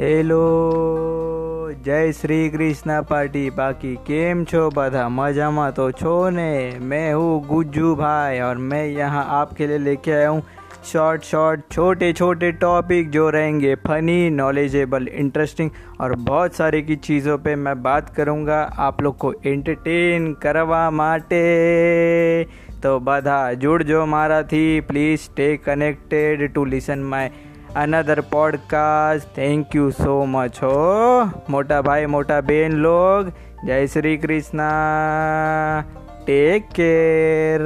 Hello જય Shri Krishna party बाकी केम छो बधा मजा तो छो ने मैं हूँ गुज्जू भाई और मैं यहाँ आपके लिए लेके आया हूँ शॉर्ट शॉर्ट छोटे छोटे टॉपिक जो रहेंगे फनी नॉलेजेबल इंटरेस्टिंग और बहुत सारे की चीज़ों पे मैं बात करूँगा आप लोग को एंटरटेन करवा माटे તો બધા જોડજો મારાથી. Please stay connected to listen my another podcast thank you so much હો. મોટા ભાઈ, મોટા બેન લોગ. જય શ્રી કૃષ્ણ. Take care